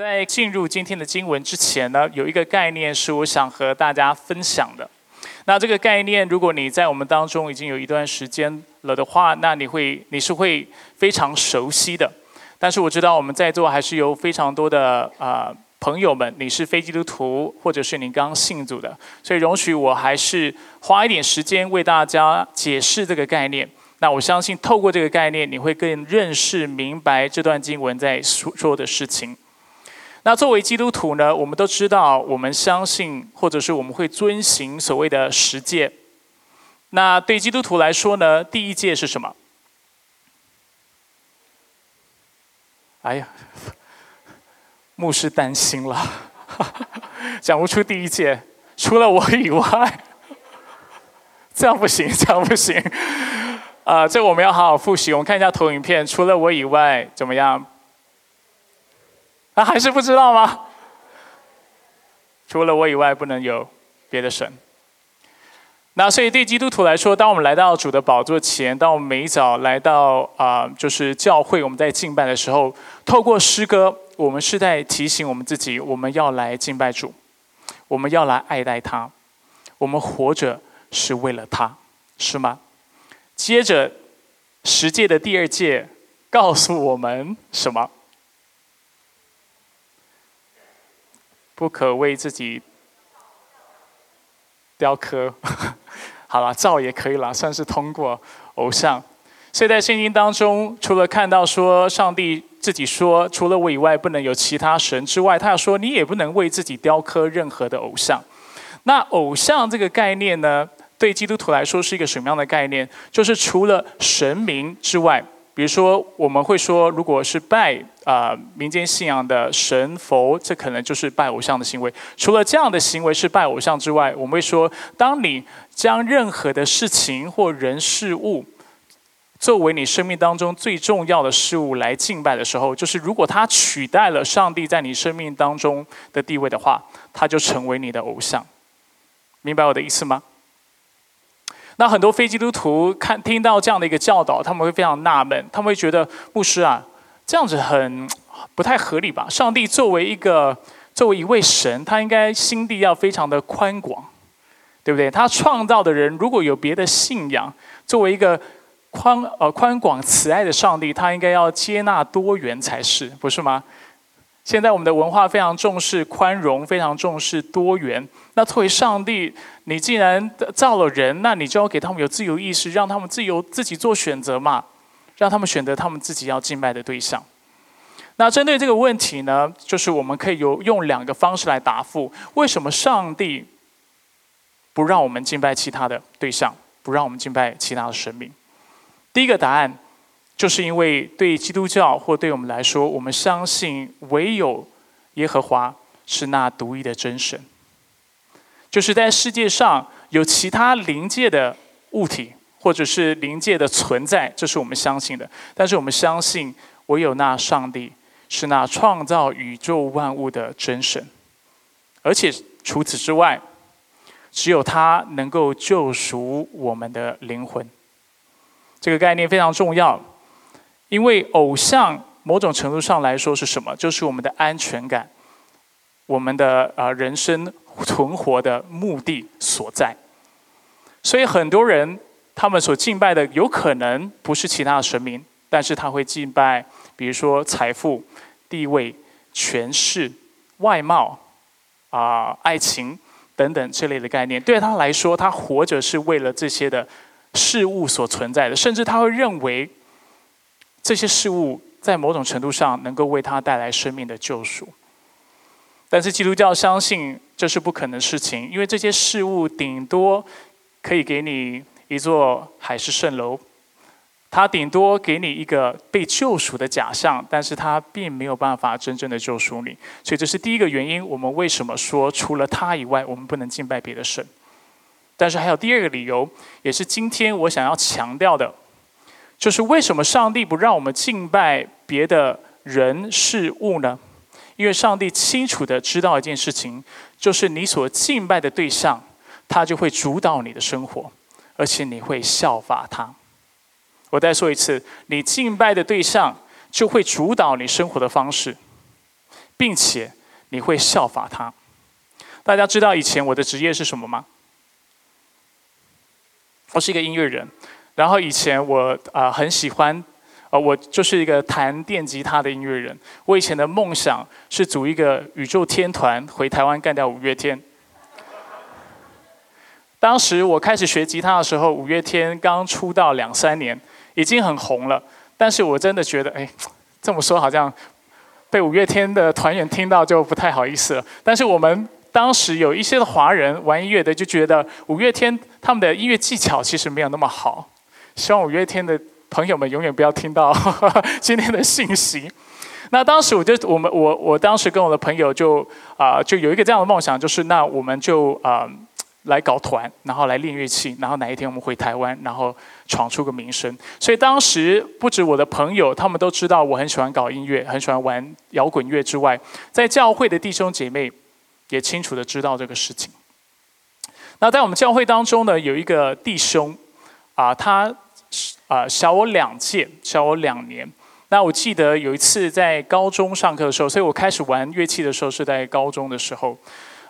在进入今天的经文之前呢，有一个概念是我想和大家分享的。那这个概念，如果你在我们当中已经有一段时间了的话，那你会你是会非常熟悉的。但是我知道我们在座还是有非常多的啊朋友们，你是非基督徒，或者是你刚信主的，所以容许我还是花一点时间为大家解释这个概念。那我相信透过这个概念，你会更认识明白这段经文在说说的事情。那作为基督徒呢，我们都知道，我们相信或者是我们会遵行所谓的十诫。那对基督徒来说呢，第一诫是什么？哎呀，牧师担心了，讲不出第一诫，除了我以外，这样不行，这样不行。啊，这我们要好好复习。我们看一下投影片，除了我以外，怎么样？啊，还是不知道吗？除了我以外，不能有别的神。那所以对基督徒来说，当我们来到主的宝座前，当我们每一早来到啊，就是教会，我们在敬拜的时候，透过诗歌，我们是在提醒我们自己，我们要来敬拜主，我们要来爱戴他，我们活着是为了他，是吗？接着十诫的第二诫告诉我们什么？不可为自己雕刻，好了，造也可以了，算是通过偶像。所以在圣经当中，除了看到说上帝自己说除了我以外不能有其他神之外，他要说你也不能为自己雕刻任何的偶像。那偶像这个概念呢，对基督徒来说是一个什么样的概念？就是除了神明之外。比如说，我们会说，如果是拜啊民间信仰的神佛，这可能就是拜偶像的行为。除了这样的行为是拜偶像之外，我们会说，当你将任何的事情或人事物作为你生命当中最重要的事物来敬拜的时候，就是如果它取代了上帝在你生命当中的地位的话，它就成为你的偶像。明白我的意思吗？那很多非基督徒看听到这样的一个教导，他们会非常纳闷，他们会觉得牧师啊，这样子很不太合理吧？上帝作为一个作为一位神，他应该心地要非常的宽广，对不对？他创造的人如果有别的信仰，作为一个宽呃宽广慈爱的上帝，他应该要接纳多元才是，不是吗？现在我们的文化非常重视宽容，非常重视多元。那作为上帝，你既然造了人，那你就要给他们有自由意识，让他们自由自己做选择嘛，让他们选择他们自己要敬拜的对象。那针对这个问题呢，就是我们可以有用两个方式来答复：为什么上帝不让我们敬拜其他的对象，不让我们敬拜其他的神明？第一个答案。就是因为对基督教或对我们来说，我们相信唯有耶和华是那独一的真神。就是在世界上有其他灵界的物体或者是灵界的存在，这是我们相信的。但是我们相信唯有那上帝是那创造宇宙万物的真神，而且除此之外，只有他能够救赎我们的灵魂。这个概念非常重要。因为偶像某种程度上来说是什么？就是我们的安全感，我们的啊人生存活的目的所在。所以很多人他们所敬拜的有可能不是其他的神明，但是他会敬拜，比如说财富、地位、权势、外貌啊、爱情等等这类的概念。对他来说，他活着是为了这些的事物所存在的，甚至他会认为。这些事物在某种程度上能够为他带来生命的救赎，但是基督教相信这是不可能的事情，因为这些事物顶多可以给你一座海市蜃楼，它顶多给你一个被救赎的假象，但是它并没有办法真正的救赎你。所以这是第一个原因，我们为什么说除了他以外，我们不能敬拜别的神？但是还有第二个理由，也是今天我想要强调的。就是为什么上帝不让我们敬拜别的人事物呢？因为上帝清楚的知道一件事情，就是你所敬拜的对象，他就会主导你的生活，而且你会效法他。我再说一次，你敬拜的对象就会主导你生活的方式。并且你会效法他。大家知道以前我的职业是什么吗？我是一个音乐人，然后以前我啊很喜欢，呃，我就是一个弹电吉他的音乐人。我以前的梦想是组一个宇宙天团，回台湾干掉五月天。当时我开始学吉他的时候，五月天刚出道两三年，已经很红了。但是我真的觉得，哎，这么说好像被五月天的团员听到就不太好意思了。但是我们当时有一些的华人玩音乐的，就觉得五月天他们的音乐技巧其实没有那么好。希望五月天的朋友们永远不要听到 今天的信息。那当时我就我们我我当时跟我的朋友就啊就有一个这样的梦想，就是那我们就啊。来搞团，然后来练乐器，然后哪一天我们回台湾，然后闯出个名声。所以当时不止我的朋友，他们都知道我很喜欢搞音乐，很喜欢玩摇滚乐之外，在教会的弟兄姐妹也清楚的知道这个事情。那在我们教会当中呢，有一个弟兄啊，他啊小我两届，小我两年。那我记得有一次在高中上课的时候，所以我开始玩乐器的时候是在高中的时候。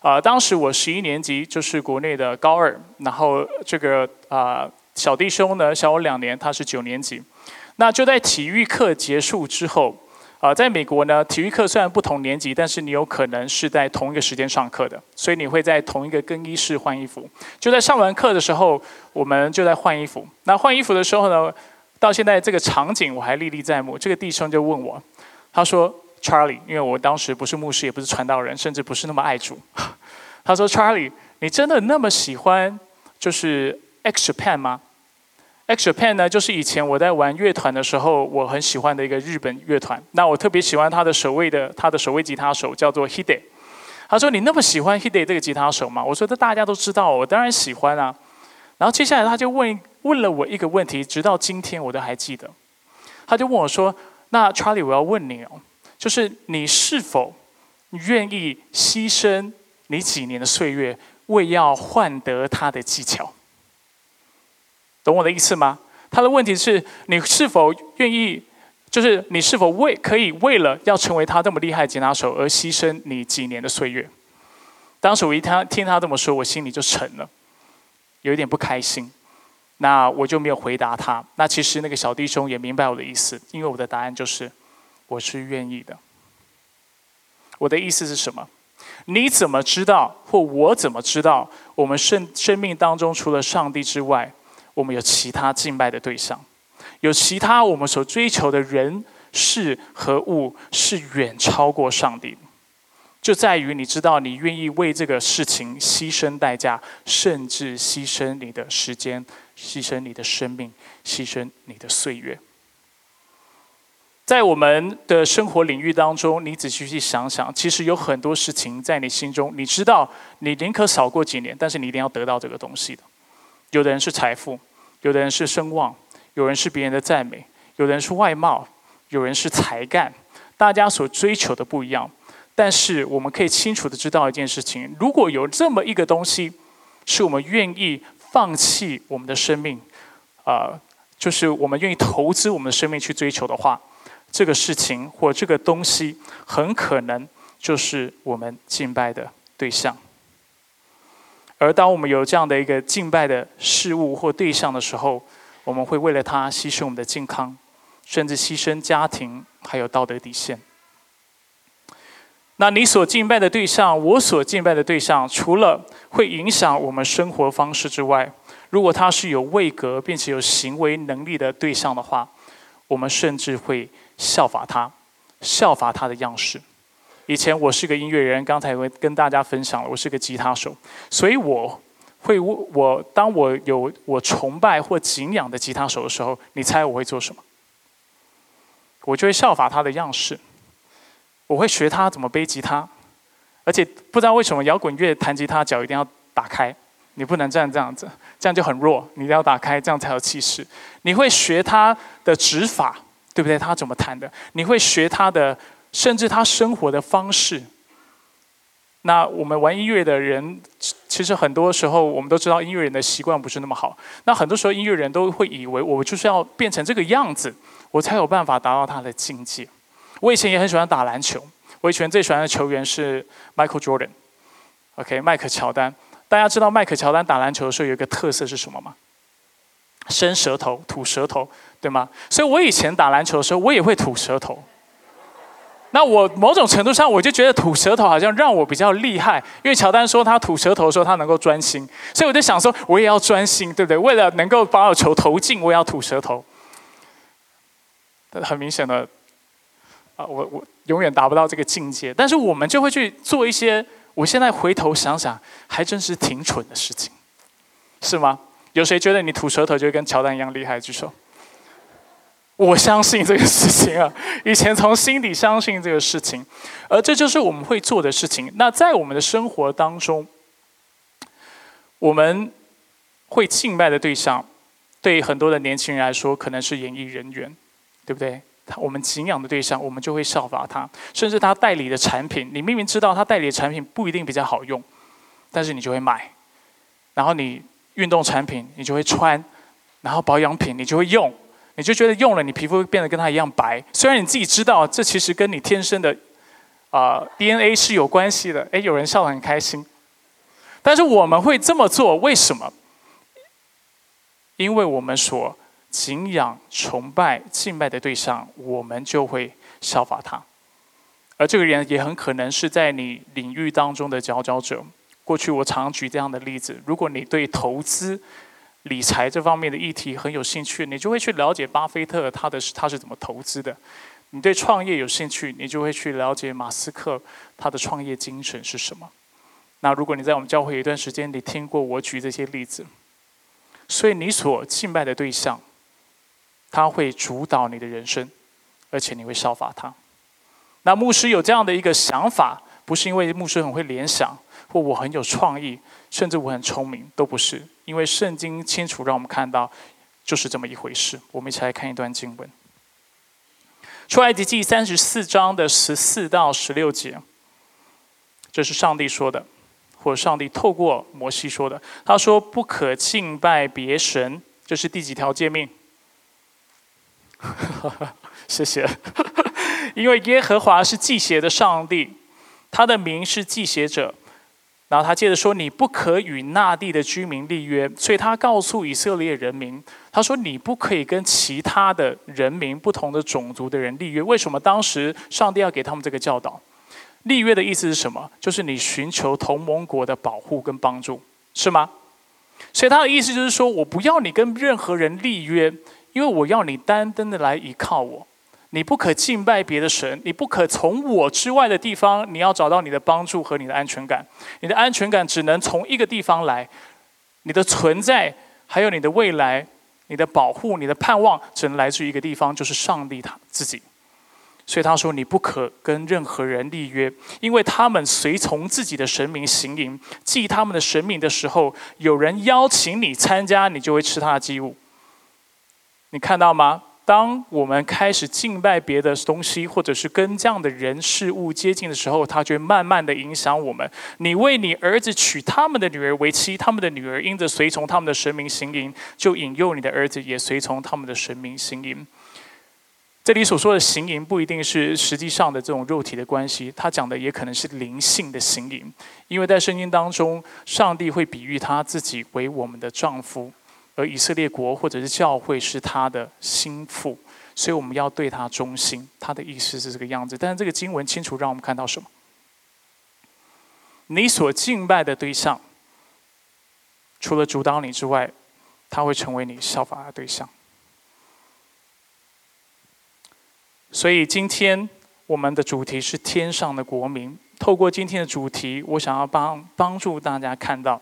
啊，当时我十一年级，就是国内的高二，然后这个啊小弟兄呢小我两年，他是九年级。那就在体育课结束之后，啊，在美国呢，体育课虽然不同年级，但是你有可能是在同一个时间上课的，所以你会在同一个更衣室换衣服。就在上完课的时候，我们就在换衣服。那换衣服的时候呢，到现在这个场景我还历历在目。这个弟兄就问我，他说。Charlie，因为我当时不是牧师，也不是传道人，甚至不是那么爱主。他说：“Charlie，你真的那么喜欢就是 X Japan 吗？X Japan 呢，就是以前我在玩乐团的时候，我很喜欢的一个日本乐团。那我特别喜欢他的首位的他的首位吉他手叫做 Hide。他说：你那么喜欢 Hide 这个吉他手吗？我说：这大家都知道，我当然喜欢啊。然后接下来他就问问了我一个问题，直到今天我都还记得。他就问我说：那 Charlie，我要问你哦。”就是你是否愿意牺牲你几年的岁月，为要换得他的技巧？懂我的意思吗？他的问题是你是否愿意，就是你是否为可以为了要成为他这么厉害的吉他手而牺牲你几年的岁月？当时我一听听他这么说，我心里就沉了，有一点不开心。那我就没有回答他。那其实那个小弟兄也明白我的意思，因为我的答案就是。我是愿意的。我的意思是什么？你怎么知道，或我怎么知道，我们生生命当中除了上帝之外，我们有其他敬拜的对象，有其他我们所追求的人事和物是远超过上帝。就在于你知道，你愿意为这个事情牺牲代价，甚至牺牲你的时间，牺牲你的生命，牺牲你的岁月。在我们的生活领域当中，你仔细去想想，其实有很多事情在你心中，你知道，你宁可少过几年，但是你一定要得到这个东西的。有的人是财富，有的人是声望，有人是别人的赞美，有的人是外貌，有人是才干，大家所追求的不一样。但是我们可以清楚的知道一件事情：如果有这么一个东西，是我们愿意放弃我们的生命，啊，就是我们愿意投资我们的生命去追求的话。这个事情或这个东西，很可能就是我们敬拜的对象。而当我们有这样的一个敬拜的事物或对象的时候，我们会为了他牺牲我们的健康，甚至牺牲家庭，还有道德底线。那你所敬拜的对象，我所敬拜的对象，除了会影响我们生活方式之外，如果他是有位格并且有行为能力的对象的话，我们甚至会。效法他，效法他的样式。以前我是个音乐人，刚才我跟大家分享了，我是个吉他手，所以我会我当我有我崇拜或敬仰的吉他手的时候，你猜我会做什么？我就会效法他的样式，我会学他怎么背吉他，而且不知道为什么摇滚乐弹吉他脚一定要打开，你不能这样这样子，这样就很弱，你一定要打开，这样才有气势。你会学他的指法。对不对？他怎么弹的？你会学他的，甚至他生活的方式。那我们玩音乐的人，其实很多时候我们都知道，音乐人的习惯不是那么好。那很多时候，音乐人都会以为我就是要变成这个样子，我才有办法达到他的境界。我以前也很喜欢打篮球，我以前最喜欢的球员是 Michael Jordan，OK，迈克乔丹。大家知道迈克乔丹打篮球的时候有一个特色是什么吗？伸舌头、吐舌头，对吗？所以我以前打篮球的时候，我也会吐舌头。那我某种程度上，我就觉得吐舌头好像让我比较厉害，因为乔丹说他吐舌头的时候他能够专心，所以我就想说我也要专心，对不对？为了能够把我球投进，我也要吐舌头。很明显的，啊，我我永远达不到这个境界，但是我们就会去做一些，我现在回头想想，还真是挺蠢的事情，是吗？有谁觉得你吐舌头就跟乔丹一样厉害？举手。我相信这个事情啊，以前从心底相信这个事情，而这就是我们会做的事情。那在我们的生活当中，我们会敬拜的对象，对很多的年轻人来说，可能是演艺人员，对不对？我们敬仰的对象，我们就会效法他，甚至他代理的产品，你明明知道他代理的产品不一定比较好用，但是你就会买。然后你运动产品，你就会穿；然后保养品，你就会用。你就觉得用了，你皮肤变得跟他一样白。虽然你自己知道，这其实跟你天生的啊 DNA 是有关系的。哎，有人笑得很开心。但是我们会这么做，为什么？因为我们所敬仰、崇拜、敬拜的对象，我们就会效法他。而这个人也很可能是在你领域当中的佼佼者。过去我常举这样的例子：如果你对投资，理财这方面的议题很有兴趣，你就会去了解巴菲特他的他是怎么投资的；你对创业有兴趣，你就会去了解马斯克他的创业精神是什么。那如果你在我们教会有一段时间，你听过我举这些例子，所以你所敬拜的对象，他会主导你的人生，而且你会效法他。那牧师有这样的一个想法，不是因为牧师很会联想，或我很有创意，甚至我很聪明，都不是。因为圣经清楚让我们看到，就是这么一回事。我们一起来看一段经文，《出埃及记》三十四章的十四到十六节，这是上帝说的，或上帝透过摩西说的。他说：“不可敬拜别神。”这是第几条诫命？谢谢。因为耶和华是祭邪的上帝，他的名是祭邪者。然后他接着说：“你不可与那地的居民立约。”所以他告诉以色列人民：“他说你不可以跟其他的人民、不同的种族的人立约。为什么？当时上帝要给他们这个教导。立约的意思是什么？就是你寻求同盟国的保护跟帮助，是吗？所以他的意思就是说我不要你跟任何人立约，因为我要你单单的来依靠我。”你不可敬拜别的神，你不可从我之外的地方，你要找到你的帮助和你的安全感。你的安全感只能从一个地方来，你的存在，还有你的未来，你的保护，你的盼望，只能来自于一个地方，就是上帝他自己。所以他说，你不可跟任何人立约，因为他们随从自己的神明行淫，祭他们的神明的时候，有人邀请你参加，你就会吃他的祭物。你看到吗？当我们开始敬拜别的东西，或者是跟这样的人事物接近的时候，它就慢慢的影响我们。你为你儿子娶他们的女儿为妻，他们的女儿因着随从他们的神明行淫，就引诱你的儿子也随从他们的神明行淫。这里所说的行淫，不一定是实际上的这种肉体的关系，他讲的也可能是灵性的行淫，因为在圣经当中，上帝会比喻他自己为我们的丈夫。而以色列国或者是教会是他的心腹，所以我们要对他忠心。他的意思是这个样子，但是这个经文清楚让我们看到什么？你所敬拜的对象，除了主导你之外，他会成为你效法的对象。所以今天我们的主题是天上的国民。透过今天的主题，我想要帮帮助大家看到。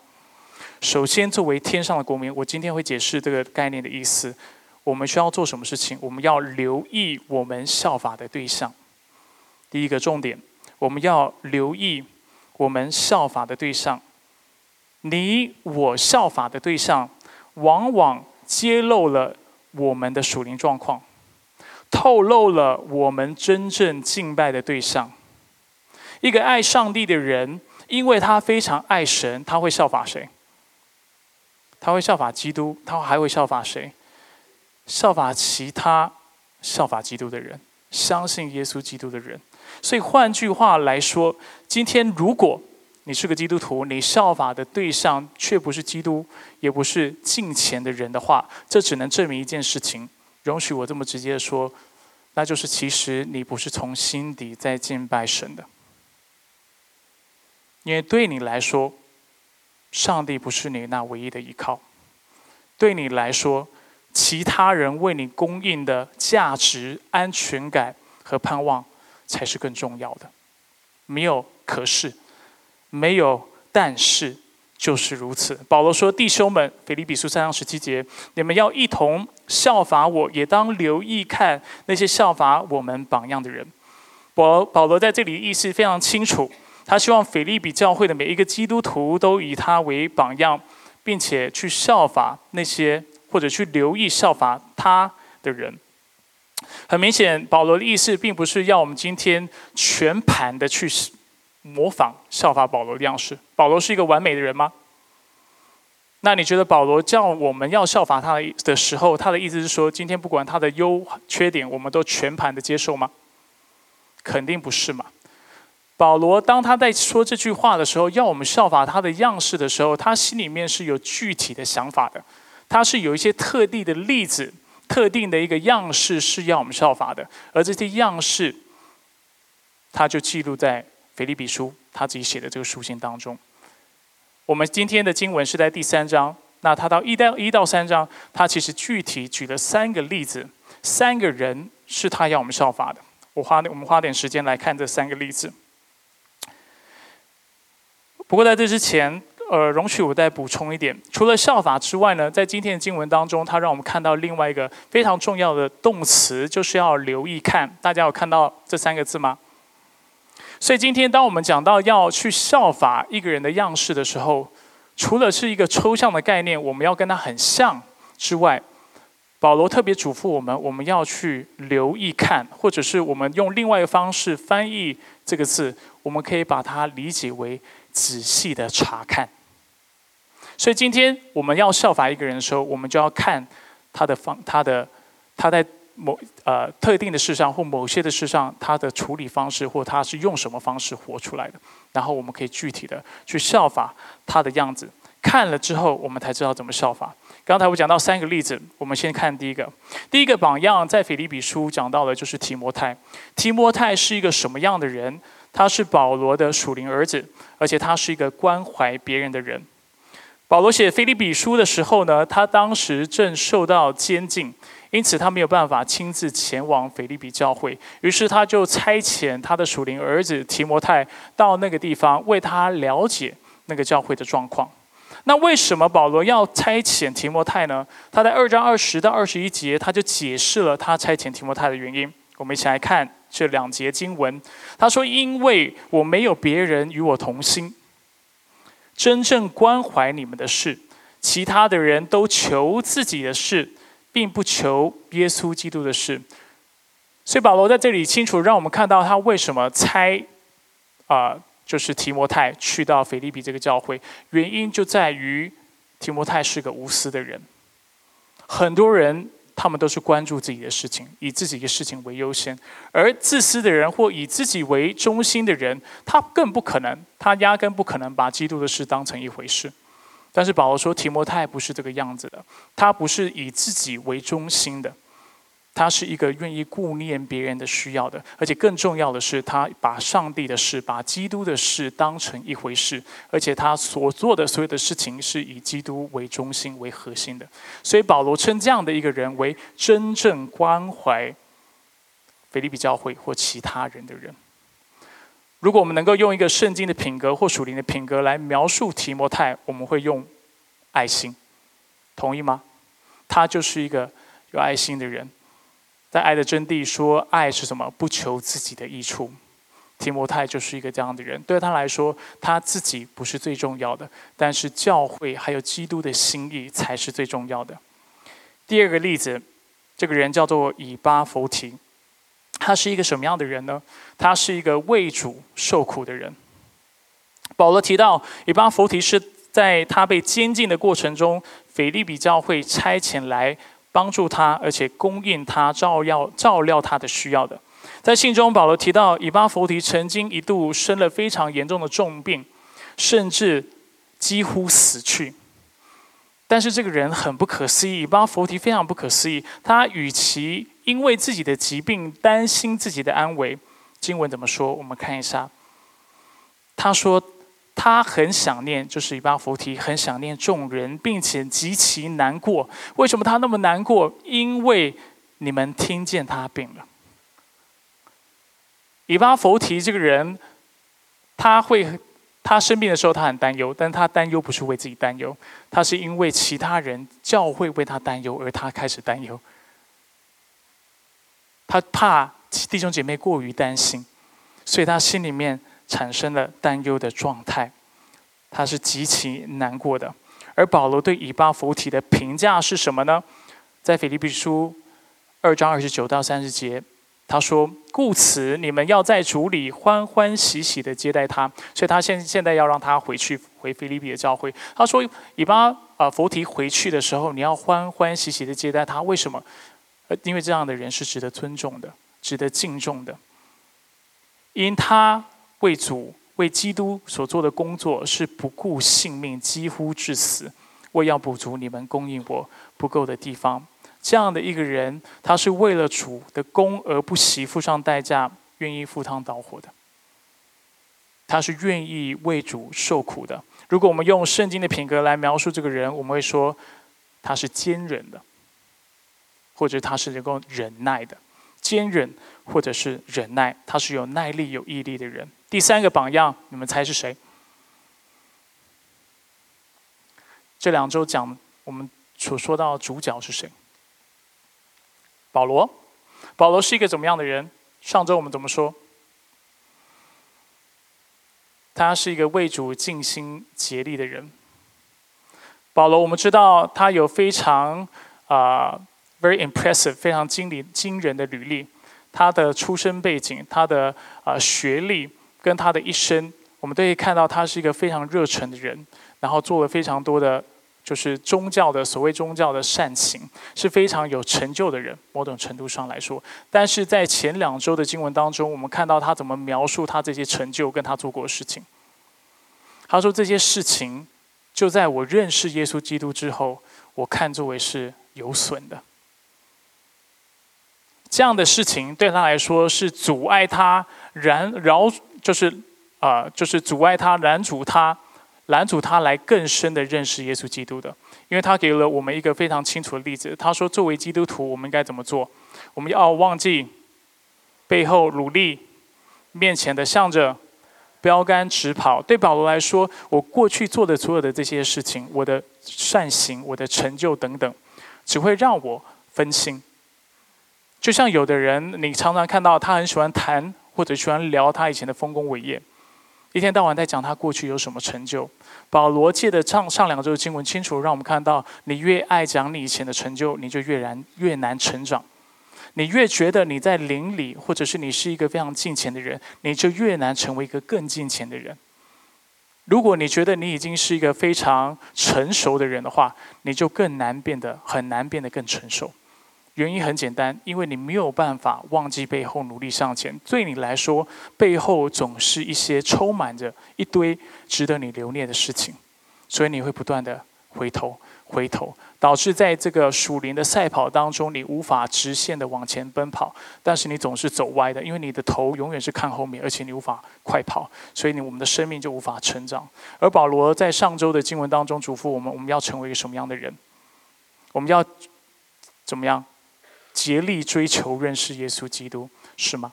首先，作为天上的国民，我今天会解释这个概念的意思。我们需要做什么事情？我们要留意我们效法的对象。第一个重点，我们要留意我们效法的对象。你我效法的对象，往往揭露了我们的属灵状况，透露了我们真正敬拜的对象。一个爱上帝的人，因为他非常爱神，他会效法谁？他会效法基督，他还会效法谁？效法其他效法基督的人，相信耶稣基督的人。所以换句话来说，今天如果你是个基督徒，你效法的对象却不是基督，也不是敬虔的人的话，这只能证明一件事情。容许我这么直接的说，那就是其实你不是从心底在敬拜神的，因为对你来说，上帝不是你那唯一的依靠。对你来说，其他人为你供应的价值、安全感和盼望，才是更重要的。没有可是。没有，但是就是如此。保罗说：“弟兄们，腓立比书三章十七节，你们要一同效法我，也当留意看那些效法我们榜样的人。”保保罗在这里意思非常清楚，他希望腓立比教会的每一个基督徒都以他为榜样，并且去效法那些或者去留意效法他的人。很明显，保罗的意思并不是要我们今天全盘的去。模仿效法保罗的样式，保罗是一个完美的人吗？那你觉得保罗叫我们要效法他的时候，他的意思是说，今天不管他的优缺点，我们都全盘的接受吗？肯定不是嘛。保罗当他在说这句话的时候，要我们效法他的样式的时候，他心里面是有具体的想法的，他是有一些特定的例子、特定的一个样式是要我们效法的，而这些样式，他就记录在。腓立比书他自己写的这个书信当中，我们今天的经文是在第三章。那他到一到一到三章，他其实具体举了三个例子，三个人是他要我们效法的。我花我们花点时间来看这三个例子。不过在这之前，呃，容许我再补充一点，除了效法之外呢，在今天的经文当中，他让我们看到另外一个非常重要的动词，就是要留意看。大家有看到这三个字吗？所以今天，当我们讲到要去效法一个人的样式的时候，除了是一个抽象的概念，我们要跟他很像之外，保罗特别嘱咐我们，我们要去留意看，或者是我们用另外一个方式翻译这个字，我们可以把它理解为仔细的查看。所以今天我们要效法一个人的时候，我们就要看他的方，他的他在。某呃特定的事上或某些的事上，他的处理方式或他是用什么方式活出来的，然后我们可以具体的去效法他的样子。看了之后，我们才知道怎么效法。刚才我讲到三个例子，我们先看第一个。第一个榜样在腓立比书讲到的就是提摩太。提摩太是一个什么样的人？他是保罗的属灵儿子，而且他是一个关怀别人的人。保罗写腓立比书的时候呢，他当时正受到监禁。因此，他没有办法亲自前往腓利比教会，于是他就差遣他的属灵儿子提摩太到那个地方，为他了解那个教会的状况。那为什么保罗要差遣提摩太呢？他在二章二十到二十一节，他就解释了他差遣提摩太的原因。我们一起来看这两节经文。他说：“因为我没有别人与我同心，真正关怀你们的事，其他的人都求自己的事。”并不求耶稣基督的事，所以保罗在这里清楚让我们看到他为什么猜啊，就是提摩太去到腓利比这个教会，原因就在于提摩太是个无私的人。很多人他们都是关注自己的事情，以自己的事情为优先，而自私的人或以自己为中心的人，他更不可能，他压根不可能把基督的事当成一回事。但是保罗说，提摩太不是这个样子的，他不是以自己为中心的，他是一个愿意顾念别人的需要的，而且更重要的是，他把上帝的事、把基督的事当成一回事，而且他所做的所有的事情是以基督为中心、为核心的。所以保罗称这样的一个人为真正关怀腓利比教会或其他人的人。如果我们能够用一个圣经的品格或属灵的品格来描述提摩太，我们会用爱心，同意吗？他就是一个有爱心的人，在爱的真谛说，爱是什么？不求自己的益处。提摩太就是一个这样的人，对他来说，他自己不是最重要的，但是教会还有基督的心意才是最重要的。第二个例子，这个人叫做以巴弗提。他是一个什么样的人呢？他是一个为主受苦的人。保罗提到，以巴弗提是在他被监禁的过程中，腓利比教会差遣来帮助他，而且供应他照耀照料他的需要的。在信中，保罗提到以巴弗提曾经一度生了非常严重的重病，甚至几乎死去。但是这个人很不可思议，以巴弗提非常不可思议。他与其因为自己的疾病担心自己的安危，经文怎么说？我们看一下。他说他很想念，就是以巴弗提很想念众人，并且极其难过。为什么他那么难过？因为你们听见他病了。以巴弗提这个人，他会。他生病的时候，他很担忧，但他担忧不是为自己担忧，他是因为其他人教会为他担忧，而他开始担忧。他怕弟兄姐妹过于担心，所以他心里面产生了担忧的状态，他是极其难过的。而保罗对以巴弗提的评价是什么呢？在腓立比书二章二十九到三十节。他说：“故此，你们要在主里欢欢喜喜的接待他。所以，他现现在要让他回去回菲律宾的教会。他说，以巴啊佛提回去的时候，你要欢欢喜喜的接待他。为什么？呃，因为这样的人是值得尊重的，值得敬重的。因他为主为基督所做的工作是不顾性命，几乎致死，为要补足你们供应我不够的地方。”这样的一个人，他是为了主的功而不惜付上代价，愿意赴汤蹈火的。他是愿意为主受苦的。如果我们用圣经的品格来描述这个人，我们会说他是坚忍的，或者他是能够忍耐的。坚忍或者是忍耐，他是有耐力、有毅力的人。第三个榜样，你们猜是谁？这两周讲我们所说到主角是谁？保罗，保罗是一个怎么样的人？上周我们怎么说？他是一个为主尽心竭力的人。保罗，我们知道他有非常啊，very impressive，非常惊理惊人的履历。他的出身背景，他的啊学历，跟他的一生，我们都可以看到他是一个非常热忱的人，然后做了非常多的。就是宗教的所谓宗教的善行是非常有成就的人，某种程度上来说。但是在前两周的经文当中，我们看到他怎么描述他这些成就跟他做过的事情。他说这些事情就在我认识耶稣基督之后，我看作为是有损的。这样的事情对他来说是阻碍他燃饶，就是啊，就是阻碍他拦阻他。拦阻他来更深的认识耶稣基督的，因为他给了我们一个非常清楚的例子。他说：“作为基督徒，我们应该怎么做？我们要忘记背后努力，面前的向着标杆直跑。”对保罗来说，我过去做的所有的这些事情，我的善行、我的成就等等，只会让我分心。就像有的人，你常常看到他很喜欢谈或者喜欢聊他以前的丰功伟业。一天到晚在讲他过去有什么成就。保罗借的上上两周的经文，清楚让我们看到：你越爱讲你以前的成就，你就越难越难成长；你越觉得你在邻里，或者是你是一个非常近前的人，你就越难成为一个更近前的人。如果你觉得你已经是一个非常成熟的人的话，你就更难变得很难变得更成熟。原因很简单，因为你没有办法忘记背后努力向前。对你来说，背后总是一些充满着一堆值得你留念的事情，所以你会不断的回头、回头，导致在这个属灵的赛跑当中，你无法直线的往前奔跑，但是你总是走歪的，因为你的头永远是看后面，而且你无法快跑，所以你我们的生命就无法成长。而保罗在上周的经文当中嘱咐我们：我们要成为一个什么样的人？我们要怎么样？竭力追求认识耶稣基督，是吗？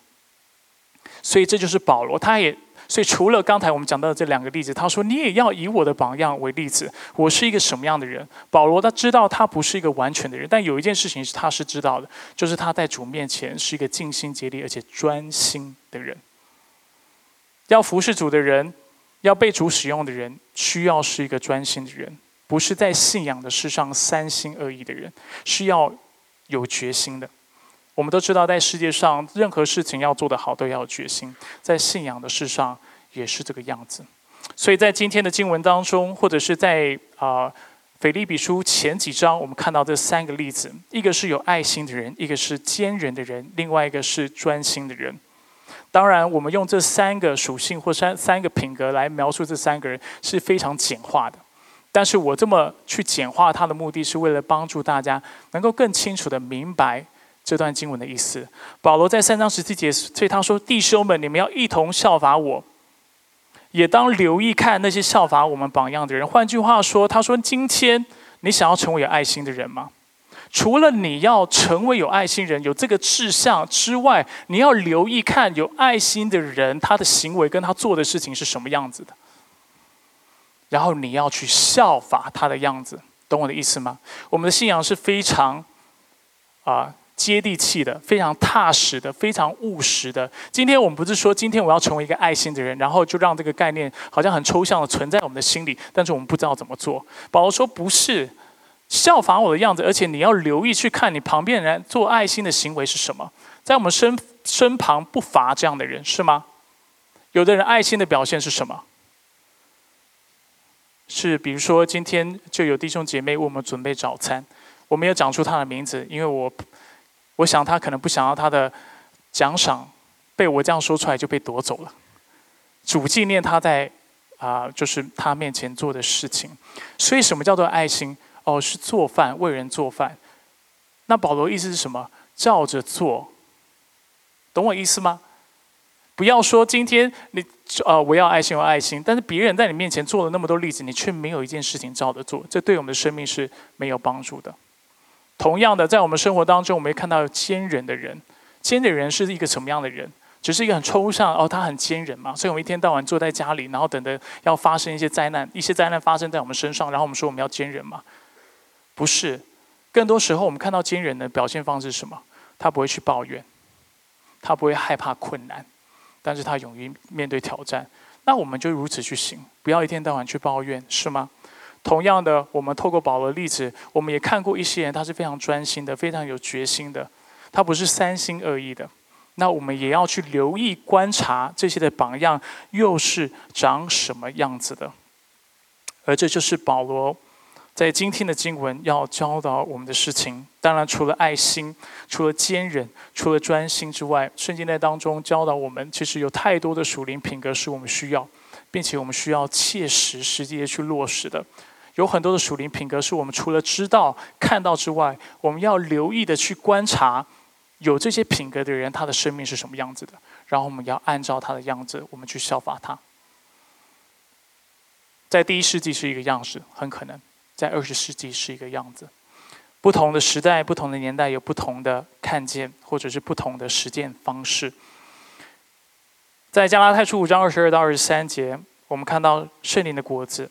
所以这就是保罗，他也所以除了刚才我们讲到的这两个例子，他说你也要以我的榜样为例子。我是一个什么样的人？保罗他知道他不是一个完全的人，但有一件事情是他是知道的，就是他在主面前是一个尽心竭力而且专心的人。要服侍主的人，要被主使用的人，需要是一个专心的人，不是在信仰的事上三心二意的人，是要。有决心的，我们都知道，在世界上任何事情要做得好，都要有决心。在信仰的事上，也是这个样子。所以在今天的经文当中，或者是在啊腓利比书前几章，我们看到这三个例子：一个是有爱心的人，一个是坚韧的人，另外一个是专心的人。当然，我们用这三个属性或三三个品格来描述这三个人是非常简化的。但是我这么去简化它的目的是为了帮助大家能够更清楚的明白这段经文的意思。保罗在三章十七节，所以他说：“弟兄们，你们要一同效法我。”也当留意看那些效法我们榜样的人。换句话说，他说：“今天你想要成为有爱心的人吗？除了你要成为有爱心人有这个志向之外，你要留意看有爱心的人他的行为跟他做的事情是什么样子的。然后你要去效法他的样子，懂我的意思吗？我们的信仰是非常啊。”接地气的，非常踏实的，非常务实的。今天我们不是说今天我要成为一个爱心的人，然后就让这个概念好像很抽象的存在我们的心里，但是我们不知道怎么做。保罗说不是效仿我的样子，而且你要留意去看你旁边人做爱心的行为是什么。在我们身身旁不乏这样的人，是吗？有的人爱心的表现是什么？是比如说今天就有弟兄姐妹为我们准备早餐，我没有讲出他的名字，因为我。我想他可能不想要他的奖赏被我这样说出来就被夺走了。主纪念他在啊，就是他面前做的事情。所以什么叫做爱心？哦，是做饭，为人做饭。那保罗意思是什么？照着做，懂我意思吗？不要说今天你呃我要爱心，有爱心，但是别人在你面前做了那么多例子，你却没有一件事情照着做，这对我们的生命是没有帮助的。同样的，在我们生活当中，我们也看到有坚忍的人。坚忍人是一个什么样的人？只是一个很抽象哦，他很坚忍嘛。所以我们一天到晚坐在家里，然后等着要发生一些灾难，一些灾难发生在我们身上，然后我们说我们要坚忍嘛？不是，更多时候我们看到坚忍的表现方式是什么？他不会去抱怨，他不会害怕困难，但是他勇于面对挑战。那我们就如此去行，不要一天到晚去抱怨，是吗？同样的，我们透过保罗的例子，我们也看过一些人，他是非常专心的，非常有决心的，他不是三心二意的。那我们也要去留意观察这些的榜样，又是长什么样子的。而这就是保罗在今天的经文要教导我们的事情。当然，除了爱心，除了坚忍，除了专心之外，圣经在当中教导我们，其实有太多的属灵品格是我们需要，并且我们需要切实实际的去落实的。有很多的属灵品格，是我们除了知道、看到之外，我们要留意的去观察，有这些品格的人，他的生命是什么样子的，然后我们要按照他的样子，我们去效法他。在第一世纪是一个样式，很可能在二十世纪是一个样子。不同的时代、不同的年代，有不同的看见，或者是不同的实践方式。在加拉太书五章二十二到二十三节，我们看到圣灵的果子。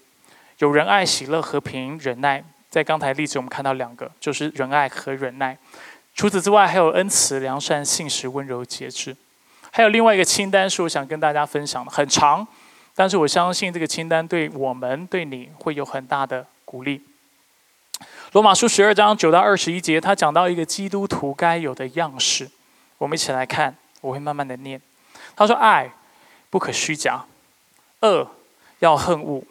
有仁爱、喜乐、和平、忍耐，在刚才例子我们看到两个，就是仁爱和忍耐。除此之外，还有恩慈、良善、信实、温柔、节制。还有另外一个清单是我想跟大家分享的，很长，但是我相信这个清单对我们、对你会有很大的鼓励。罗马书十二章九到二十一节，他讲到一个基督徒该有的样式，我们一起来看，我会慢慢的念。他说：爱不可虚假，恶要恨恶。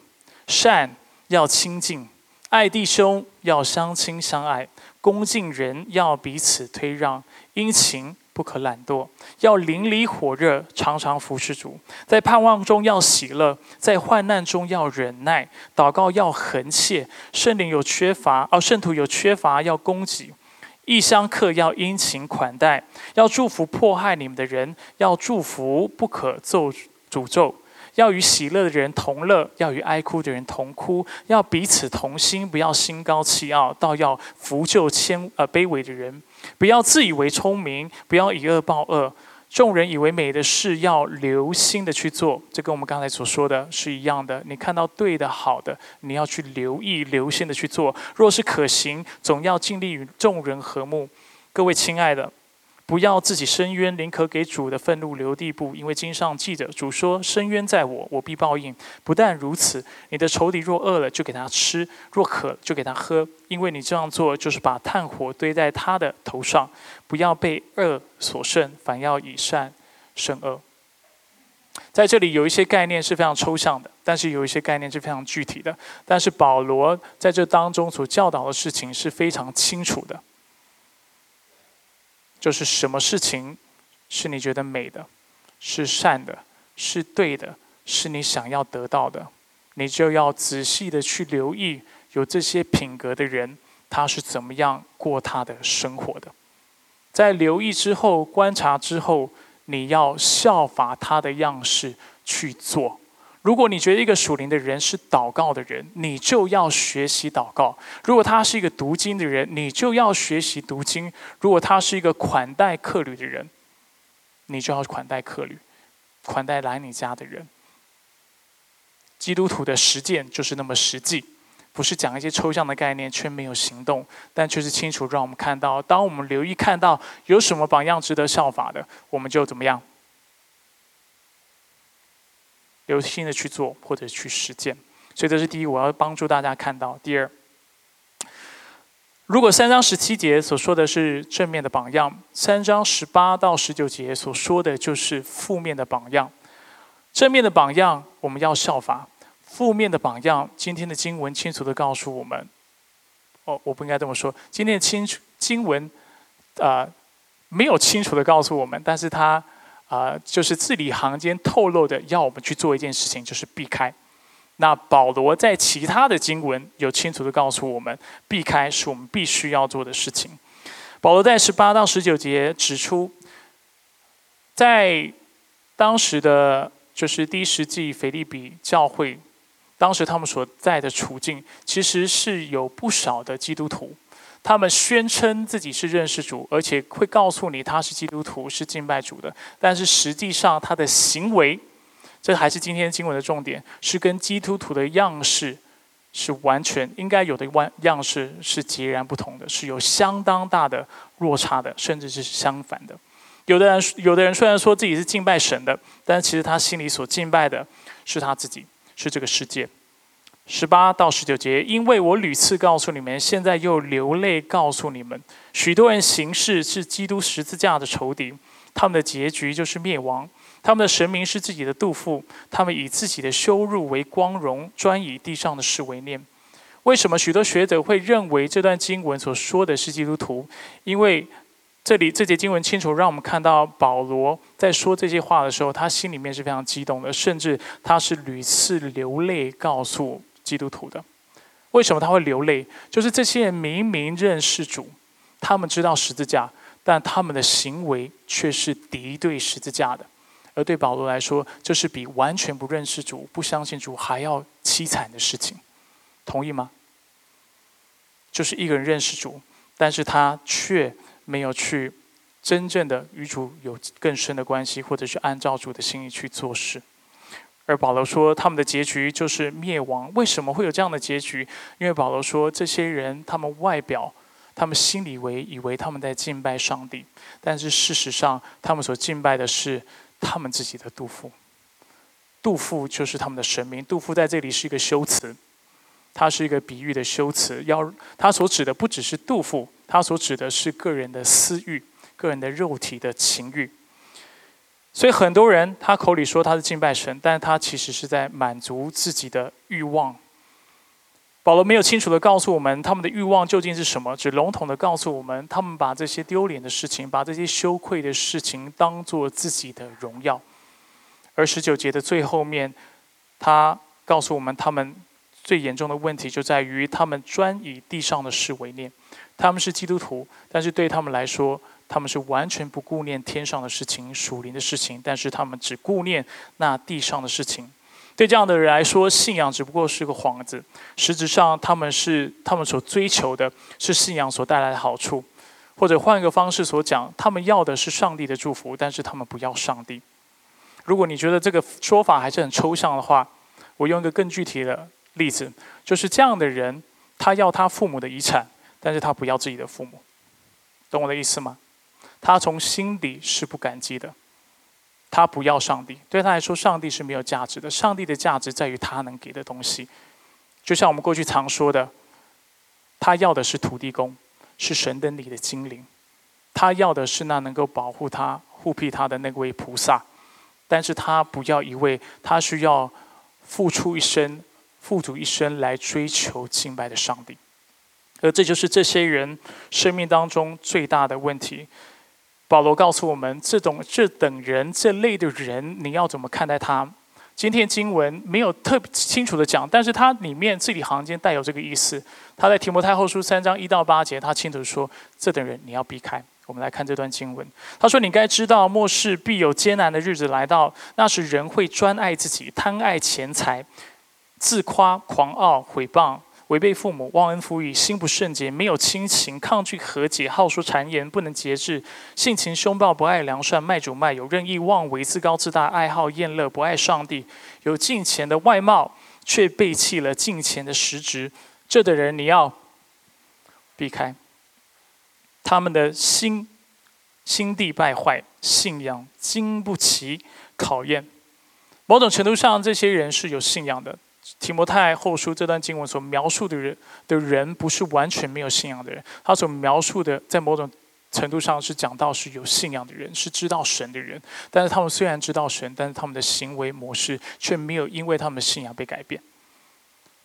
善要亲近，爱弟兄要相亲相爱，恭敬人要彼此推让，殷勤不可懒惰，要淋漓火热，常常服侍主，在盼望中要喜乐，在患难中要忍耐，祷告要恒切，圣灵有缺乏，哦，圣徒有缺乏要供给，异乡客要殷勤款待，要祝福迫害你们的人，要祝福不可咒诅咒。要与喜乐的人同乐，要与哀哭的人同哭，要彼此同心，不要心高气傲，倒要扶救谦呃卑微的人，不要自以为聪明，不要以恶报恶。众人以为美的事，要留心的去做。这跟我们刚才所说的是一样的。你看到对的、好的，你要去留意、留心的去做。若是可行，总要尽力与众人和睦。各位亲爱的。不要自己伸冤，宁可给主的愤怒留地步。因为经上记着，主说：“伸冤在我，我必报应。”不但如此，你的仇敌若饿了，就给他吃；若渴，就给他喝。因为你这样做，就是把炭火堆在他的头上。不要被恶所胜，反要以善胜恶。在这里有一些概念是非常抽象的，但是有一些概念是非常具体的。但是保罗在这当中所教导的事情是非常清楚的，就是什么事情是你觉得美的，是善的，是对的，是你想要得到的，你就要仔细的去留意有这些品格的人，他是怎么样过他的生活的。在留意之后，观察之后。你要效法他的样式去做。如果你觉得一个属灵的人是祷告的人，你就要学习祷告；如果他是一个读经的人，你就要学习读经；如果他是一个款待客旅的人，你就要款待客旅，款待来你家的人。基督徒的实践就是那么实际。不是讲一些抽象的概念，却没有行动，但却是清楚让我们看到，当我们留意看到有什么榜样值得效法的，我们就怎么样，留心的去做或者去实践。所以这是第一，我要帮助大家看到。第二，如果三章十七节所说的是正面的榜样，三章十八到十九节所说的就是负面的榜样。正面的榜样，我们要效法。负面的榜样，今天的经文清楚的告诉我们，哦，我不应该这么说。今天的清楚经文，啊，没有清楚的告诉我们，但是它啊，就是字里行间透露的，要我们去做一件事情，就是避开。那保罗在其他的经文有清楚的告诉我们，避开是我们必须要做的事情。保罗在十八到十九节指出，在当时的就是第一世纪腓利比教会。当时他们所在的处境，其实是有不少的基督徒，他们宣称自己是认识主，而且会告诉你他是基督徒，是敬拜主的。但是实际上他的行为，这还是今天经文的重点，是跟基督徒的样式是完全应该有的样样式是截然不同的，是有相当大的落差的，甚至是相反的。有的人，有的人虽然说自己是敬拜神的，但其实他心里所敬拜的是他自己。是这个世界，十八到十九节，因为我屡次告诉你们，现在又流泪告诉你们，许多人行事是基督十字架的仇敌，他们的结局就是灭亡。他们的神明是自己的杜甫，他们以自己的羞辱为光荣，专以地上的事为念。为什么许多学者会认为这段经文所说的是基督徒？因为这里这节经文清楚让我们看到，保罗在说这些话的时候，他心里面是非常激动的，甚至他是屡次流泪告诉基督徒的。为什么他会流泪？就是这些人明明认识主，他们知道十字架，但他们的行为却是敌对十字架的。而对保罗来说，这是比完全不认识主、不相信主还要凄惨的事情。同意吗？就是一个人认识主，但是他却。没有去真正的与主有更深的关系，或者是按照主的心意去做事。而保罗说，他们的结局就是灭亡。为什么会有这样的结局？因为保罗说，这些人他们外表，他们心里为以为他们在敬拜上帝，但是事实上，他们所敬拜的是他们自己的杜甫。杜甫就是他们的神明。杜甫在这里是一个修辞，它是一个比喻的修辞，要他所指的不只是杜甫。他所指的是个人的私欲、个人的肉体的情欲，所以很多人他口里说他是敬拜神，但是他其实是在满足自己的欲望。保罗没有清楚的告诉我们他们的欲望究竟是什么，只笼统的告诉我们，他们把这些丢脸的事情、把这些羞愧的事情当做自己的荣耀。而十九节的最后面，他告诉我们，他们最严重的问题就在于他们专以地上的事为念。他们是基督徒，但是对他们来说，他们是完全不顾念天上的事情、属灵的事情，但是他们只顾念那地上的事情。对这样的人来说，信仰只不过是个幌子。实质上，他们是他们所追求的是信仰所带来的好处，或者换一个方式所讲，他们要的是上帝的祝福，但是他们不要上帝。如果你觉得这个说法还是很抽象的话，我用一个更具体的例子，就是这样的人，他要他父母的遗产。但是他不要自己的父母，懂我的意思吗？他从心底是不感激的。他不要上帝，对他来说，上帝是没有价值的。上帝的价值在于他能给的东西。就像我们过去常说的，他要的是土地公，是神灯里的精灵。他要的是那能够保护他、护庇他的那位菩萨。但是他不要一位，他需要付出一生、付出一生来追求敬拜的上帝。而这就是这些人生命当中最大的问题。保罗告诉我们，这种这等人这类的人，你要怎么看待他？今天经文没有特别清楚的讲，但是它里面字里行间带有这个意思。他在提摩太后书三章一到八节，他清楚说，这等人你要避开。我们来看这段经文，他说：“你该知道，末世必有艰难的日子来到，那时人会专爱自己，贪爱钱财，自夸、狂傲、毁谤。”违背父母，忘恩负义，心不圣洁，没有亲情，抗拒和解，好说谗言，不能节制，性情凶暴，不爱良善，卖主卖友，任意妄为，自高自大，爱好厌乐，不爱上帝，有敬钱的外貌，却背弃了敬钱的实质。这的人你要避开。他们的心心地败坏，信仰经不起考验。某种程度上，这些人是有信仰的。提摩太后书这段经文所描述的人的人，不是完全没有信仰的人。他所描述的，在某种程度上是讲到是有信仰的人，是知道神的人。但是他们虽然知道神，但是他们的行为模式却没有因为他们的信仰被改变。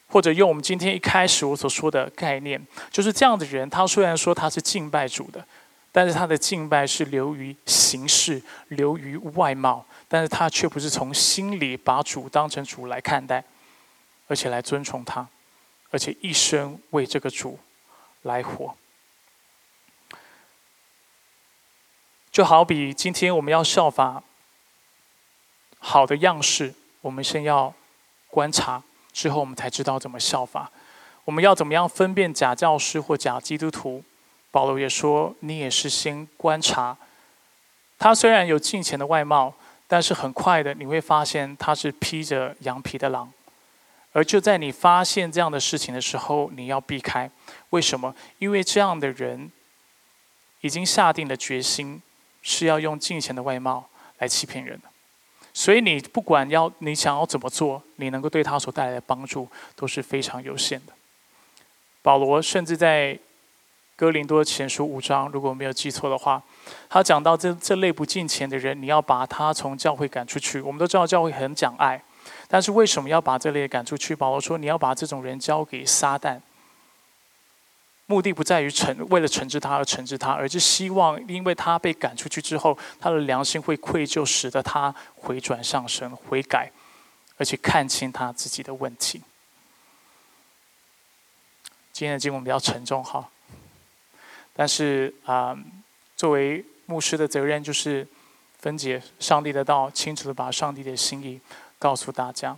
或者用我们今天一开始我所说的概念，就是这样的人，他虽然说他是敬拜主的，但是他的敬拜是流于形式，流于外貌，但是他却不是从心里把主当成主来看待。而且来尊崇他，而且一生为这个主来活，就好比今天我们要效法好的样式，我们先要观察，之后我们才知道怎么效法。我们要怎么样分辨假教师或假基督徒？保罗也说，你也是先观察。他虽然有金钱的外貌，但是很快的你会发现他是披着羊皮的狼。而就在你发现这样的事情的时候，你要避开。为什么？因为这样的人已经下定了决心，是要用金钱的外貌来欺骗人的。所以你不管要你想要怎么做，你能够对他所带来的帮助都是非常有限的。保罗甚至在哥林多前书五章，如果没有记错的话，他讲到这这类不敬钱的人，你要把他从教会赶出去。我们都知道教会很讲爱。但是为什么要把这类赶出去？保罗说：“你要把这种人交给撒旦，目的不在于惩，为了惩治他而惩治他，而是希望，因为他被赶出去之后，他的良心会愧疚，使得他回转上神，悔改，而且看清他自己的问题。”今天的经文比较沉重哈，但是啊，作为牧师的责任就是分解上帝的道，清楚的把上帝的心意。告诉大家，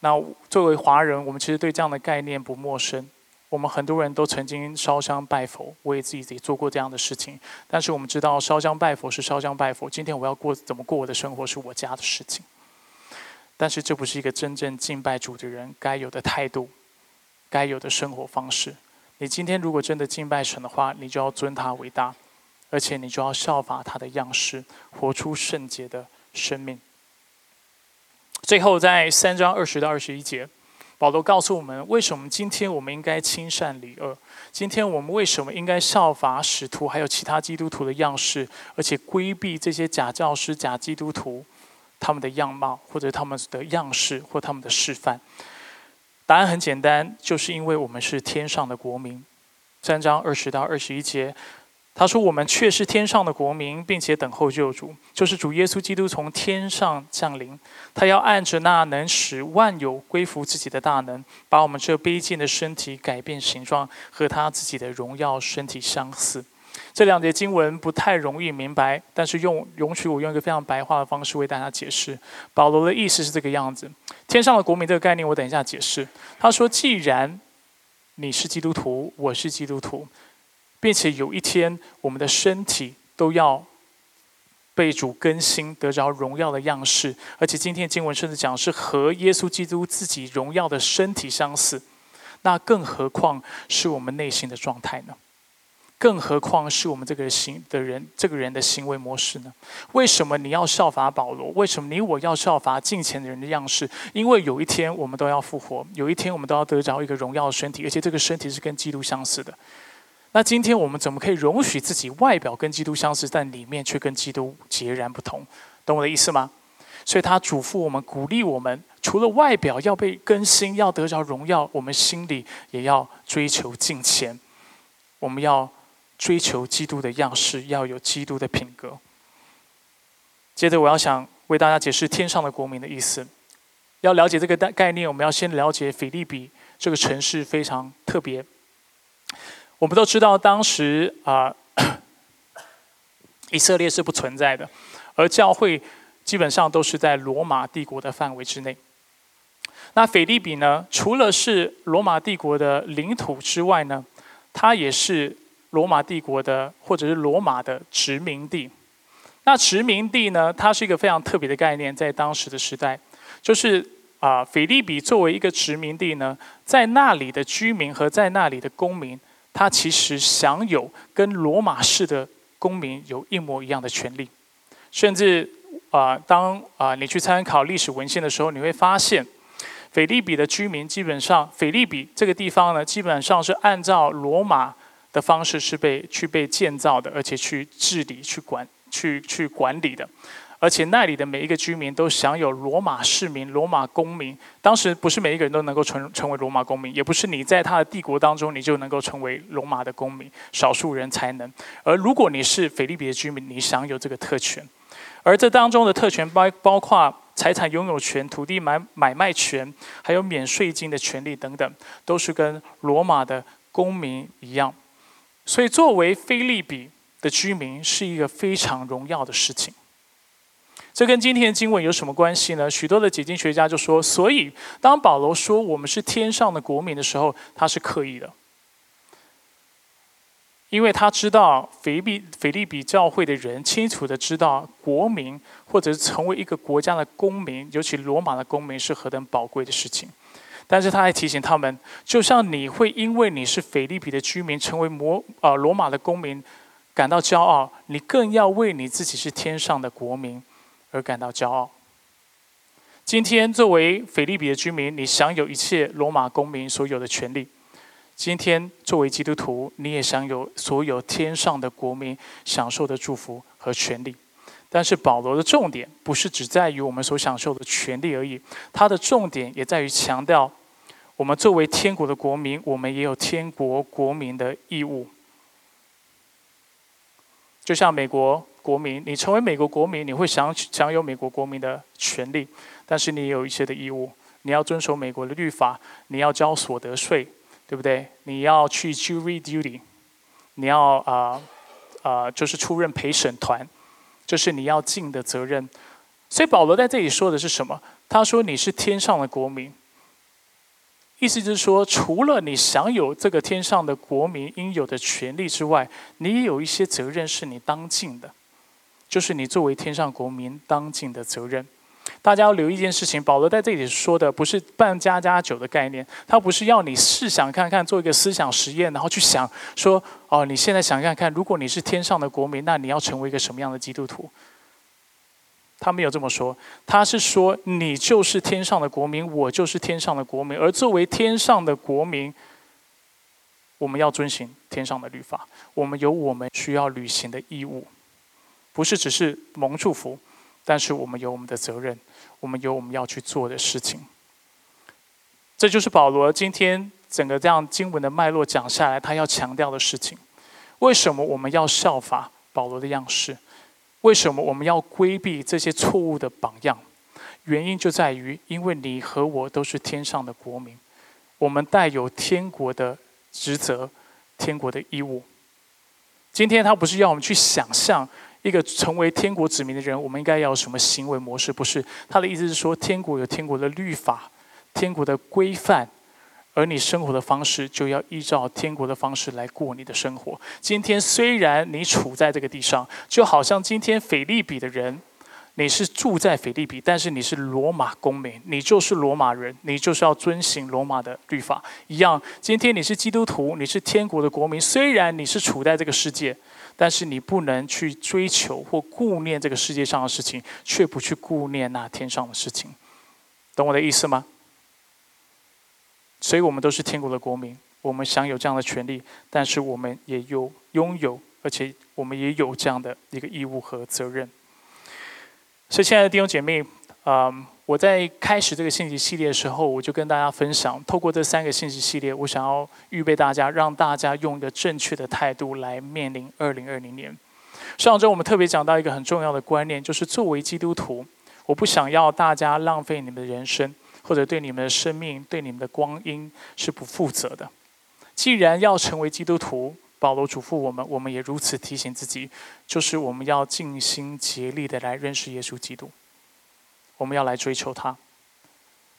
那作为华人，我们其实对这样的概念不陌生。我们很多人都曾经烧香拜佛，我也自己自己做过这样的事情。但是我们知道，烧香拜佛是烧香拜佛。今天我要过怎么过我的生活，是我家的事情。但是这不是一个真正敬拜主的人该有的态度，该有的生活方式。你今天如果真的敬拜神的话，你就要尊他为大，而且你就要效法他的样式，活出圣洁的生命。最后，在三章二十到二十一节，保罗告诉我们，为什么今天我们应该亲善礼恶？今天我们为什么应该效法使徒还有其他基督徒的样式，而且规避这些假教师、假基督徒他们的样貌，或者他们的样式或他们的示范？答案很简单，就是因为我们是天上的国民。三章二十到二十一节。他说：“我们却是天上的国民，并且等候救主，就是主耶稣基督从天上降临。他要按着那能使万有归服自己的大能，把我们这卑贱的身体改变形状，和他自己的荣耀身体相似。”这两节经文不太容易明白，但是用容许我用一个非常白话的方式为大家解释。保罗的意思是这个样子：天上的国民这个概念，我等一下解释。他说：“既然你是基督徒，我是基督徒。”并且有一天，我们的身体都要被主更新，得着荣耀的样式。而且今天经文甚至讲是和耶稣基督自己荣耀的身体相似。那更何况是我们内心的状态呢？更何况是我们这个行的人，这个人的行为模式呢？为什么你要效法保罗？为什么你我要效法敬虔的人的样式？因为有一天我们都要复活，有一天我们都要得着一个荣耀的身体，而且这个身体是跟基督相似的。那今天我们怎么可以容许自己外表跟基督相似，但里面却跟基督截然不同？懂我的意思吗？所以他嘱咐我们，鼓励我们，除了外表要被更新，要得着荣耀，我们心里也要追求敬虔。我们要追求基督的样式，要有基督的品格。接着，我要想为大家解释“天上的国民”的意思。要了解这个概概念，我们要先了解腓利比这个城市非常特别。我们都知道，当时啊，以色列是不存在的，而教会基本上都是在罗马帝国的范围之内。那腓利比呢，除了是罗马帝国的领土之外呢，它也是罗马帝国的或者是罗马的殖民地。那殖民地呢，它是一个非常特别的概念，在当时的时代。就是啊，腓利比作为一个殖民地呢，在那里的居民和在那里的公民，他其实享有跟罗马式的公民有一模一样的权利，甚至啊，当啊你去参考历史文献的时候，你会发现，腓利比的居民基本上，腓利比这个地方呢，基本上是按照罗马的方式是被去被建造的，而且去治理、去管、去去管理的。而且那里的每一个居民都享有罗马市民、罗马公民。当时不是每一个人都能够成成为罗马公民，也不是你在他的帝国当中你就能够成为罗马的公民，少数人才能。而如果你是菲利比的居民，你享有这个特权。而这当中的特权包包括财产拥有权、土地买买卖权，还有免税金的权利等等，都是跟罗马的公民一样。所以，作为菲利比的居民是一个非常荣耀的事情。这跟今天的经文有什么关系呢？许多的解经学家就说，所以当保罗说我们是天上的国民的时候，他是刻意的，因为他知道腓比腓利比教会的人清楚的知道国民或者是成为一个国家的公民，尤其罗马的公民是何等宝贵的事情。但是他还提醒他们，就像你会因为你是腓利比的居民，成为摩啊罗马的公民感到骄傲，你更要为你自己是天上的国民。而感到骄傲。今天，作为菲利比的居民，你享有一切罗马公民所有的权利。今天，作为基督徒，你也享有所有天上的国民享受的祝福和权利。但是，保罗的重点不是只在于我们所享受的权利而已，他的重点也在于强调，我们作为天国的国民，我们也有天国国民的义务。就像美国。国民，你成为美国国民，你会享享有美国国民的权利，但是你也有一些的义务。你要遵守美国的律法，你要交所得税，对不对？你要去 jury duty，你要啊啊，就是出任陪审团，这是你要尽的责任。所以保罗在这里说的是什么？他说你是天上的国民。意思就是说，除了你享有这个天上的国民应有的权利之外，你也有一些责任是你当尽的。就是你作为天上国民当尽的责任。大家要留意一件事情，保罗在这里说的不是办家家酒的概念，他不是要你试想看看，做一个思想实验，然后去想说，哦，你现在想看看，如果你是天上的国民，那你要成为一个什么样的基督徒？他没有这么说，他是说你就是天上的国民，我就是天上的国民，而作为天上的国民，我们要遵循天上的律法，我们有我们需要履行的义务。不是只是蒙祝福，但是我们有我们的责任，我们有我们要去做的事情。这就是保罗今天整个这样经文的脉络讲下来，他要强调的事情。为什么我们要效法保罗的样式？为什么我们要规避这些错误的榜样？原因就在于，因为你和我都是天上的国民，我们带有天国的职责、天国的义务。今天他不是要我们去想象。一个成为天国子民的人，我们应该要什么行为模式？不是他的意思是说，天国有天国的律法、天国的规范，而你生活的方式就要依照天国的方式来过你的生活。今天虽然你处在这个地上，就好像今天腓利比的人，你是住在腓利比，但是你是罗马公民，你就是罗马人，你就是要遵行罗马的律法一样。今天你是基督徒，你是天国的国民，虽然你是处在这个世界。但是你不能去追求或顾念这个世界上的事情，却不去顾念那天上的事情，懂我的意思吗？所以我们都是天国的国民，我们享有这样的权利，但是我们也有拥有，而且我们也有这样的一个义务和责任。所以，亲爱的弟兄姐妹，嗯，我在开始这个信息系列的时候，我就跟大家分享，透过这三个信息系列，我想要预备大家，让大家用一个正确的态度来面临二零二零年。上周我们特别讲到一个很重要的观念，就是作为基督徒，我不想要大家浪费你们的人生，或者对你们的生命、对你们的光阴是不负责的。既然要成为基督徒，保罗嘱咐我们，我们也如此提醒自己，就是我们要尽心竭力的来认识耶稣基督，我们要来追求他，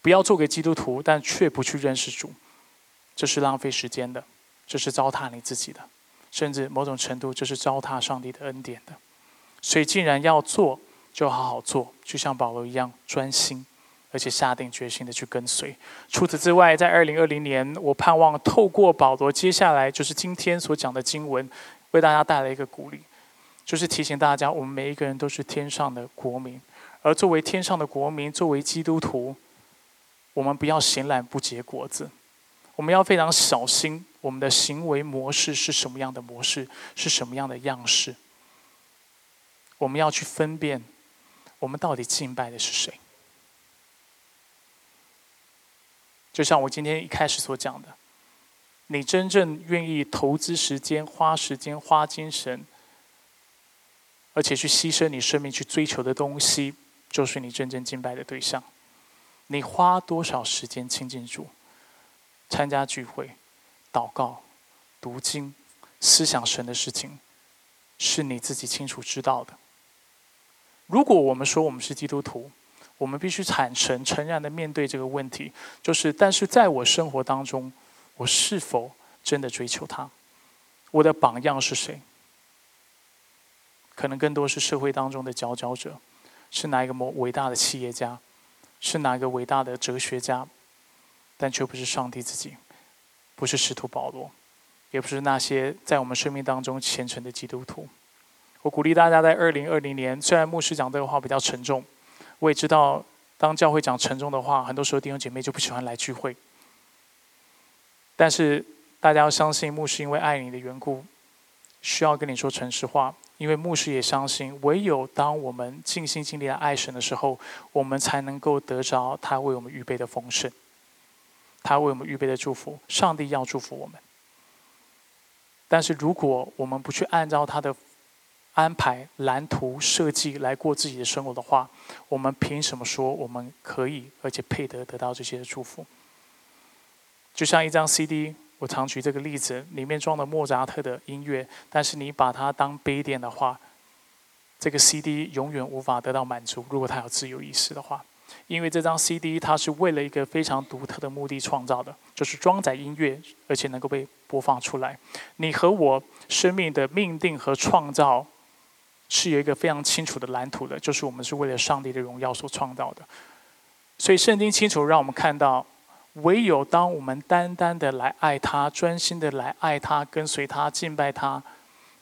不要做给基督徒，但却不去认识主，这是浪费时间的，这是糟蹋你自己的，甚至某种程度就是糟蹋上帝的恩典的。所以，既然要做，就好好做，就像保罗一样专心。而且下定决心的去跟随。除此之外，在二零二零年，我盼望透过保罗接下来就是今天所讲的经文，为大家带来一个鼓励，就是提醒大家，我们每一个人都是天上的国民。而作为天上的国民，作为基督徒，我们不要闲懒不结果子，我们要非常小心我们的行为模式是什么样的模式，是什么样的样式。我们要去分辨，我们到底敬拜的是谁。就像我今天一开始所讲的，你真正愿意投资时间、花时间、花精神，而且去牺牲你生命去追求的东西，就是你真正敬拜的对象。你花多少时间亲近主、参加聚会、祷告、读经、思想神的事情，是你自己清楚知道的。如果我们说我们是基督徒，我们必须坦诚、诚然的面对这个问题，就是：但是在我生活当中，我是否真的追求他？我的榜样是谁？可能更多是社会当中的佼佼者，是哪一个某伟大的企业家，是哪一个伟大的哲学家，但却不是上帝自己，不是使徒保罗，也不是那些在我们生命当中虔诚的基督徒。我鼓励大家在二零二零年，虽然牧师讲这个话比较沉重。我也知道，当教会讲沉重的话，很多时候弟兄姐妹就不喜欢来聚会。但是大家要相信，牧师因为爱你的缘故，需要跟你说诚实话。因为牧师也相信，唯有当我们尽心尽力的爱神的时候，我们才能够得着他为我们预备的丰盛，他为我们预备的祝福。上帝要祝福我们，但是如果我们不去按照他的。安排蓝图设计来过自己的生活的话，我们凭什么说我们可以而且配得得到这些的祝福？就像一张 CD，我常举这个例子，里面装的莫扎特的音乐，但是你把它当杯垫的话，这个 CD 永远无法得到满足。如果它有自由意识的话，因为这张 CD 它是为了一个非常独特的目的创造的，就是装载音乐，而且能够被播放出来。你和我生命的命定和创造。是有一个非常清楚的蓝图的，就是我们是为了上帝的荣耀所创造的。所以圣经清楚让我们看到，唯有当我们单单的来爱他，专心的来爱他，跟随他，敬拜他，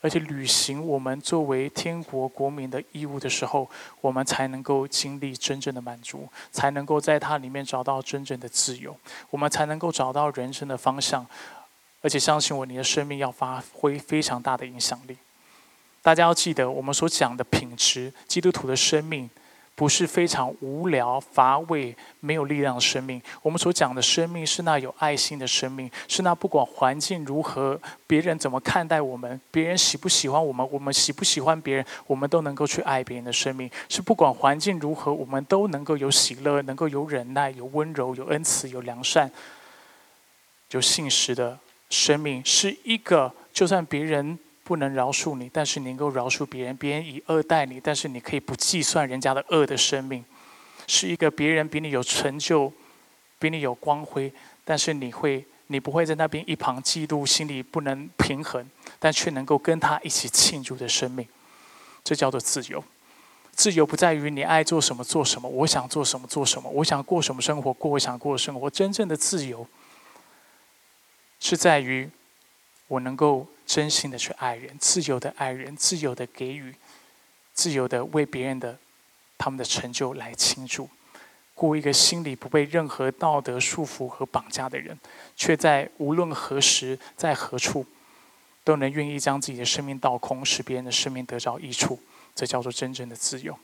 而且履行我们作为天国国民的义务的时候，我们才能够经历真正的满足，才能够在它里面找到真正的自由，我们才能够找到人生的方向，而且相信我，你的生命要发挥非常大的影响力。大家要记得，我们所讲的品质，基督徒的生命，不是非常无聊、乏味、没有力量的生命。我们所讲的生命，是那有爱心的生命，是那不管环境如何，别人怎么看待我们，别人喜不喜欢我们，我们喜不喜欢别人，我们都能够去爱别人的生命。是不管环境如何，我们都能够有喜乐，能够有忍耐，有温柔，有恩慈，有良善，有信实的生命，是一个就算别人。不能饶恕你，但是你能够饶恕别人；别人以恶待你，但是你可以不计算人家的恶的生命，是一个别人比你有成就、比你有光辉，但是你会，你不会在那边一旁嫉妒，心里不能平衡，但却能够跟他一起庆祝的生命，这叫做自由。自由不在于你爱做什么做什么，我想做什么做什么，我想过什么生活过我想过的生活。真正的自由是在于我能够。真心的去爱人，自由的爱人，自由的给予，自由的为别人的他们的成就来庆祝，过一个心里不被任何道德束缚和绑架的人，却在无论何时在何处，都能愿意将自己的生命倒空，使别人的生命得着益处，这叫做真正的自由。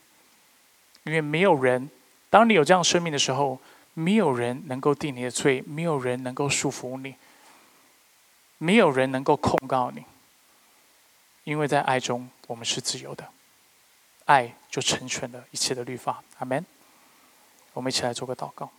因为没有人，当你有这样生命的时候，没有人能够定你的罪，没有人能够束缚你，没有人能够控告你，因为在爱中我们是自由的，爱就成全了一切的律法。阿门。我们一起来做个祷告。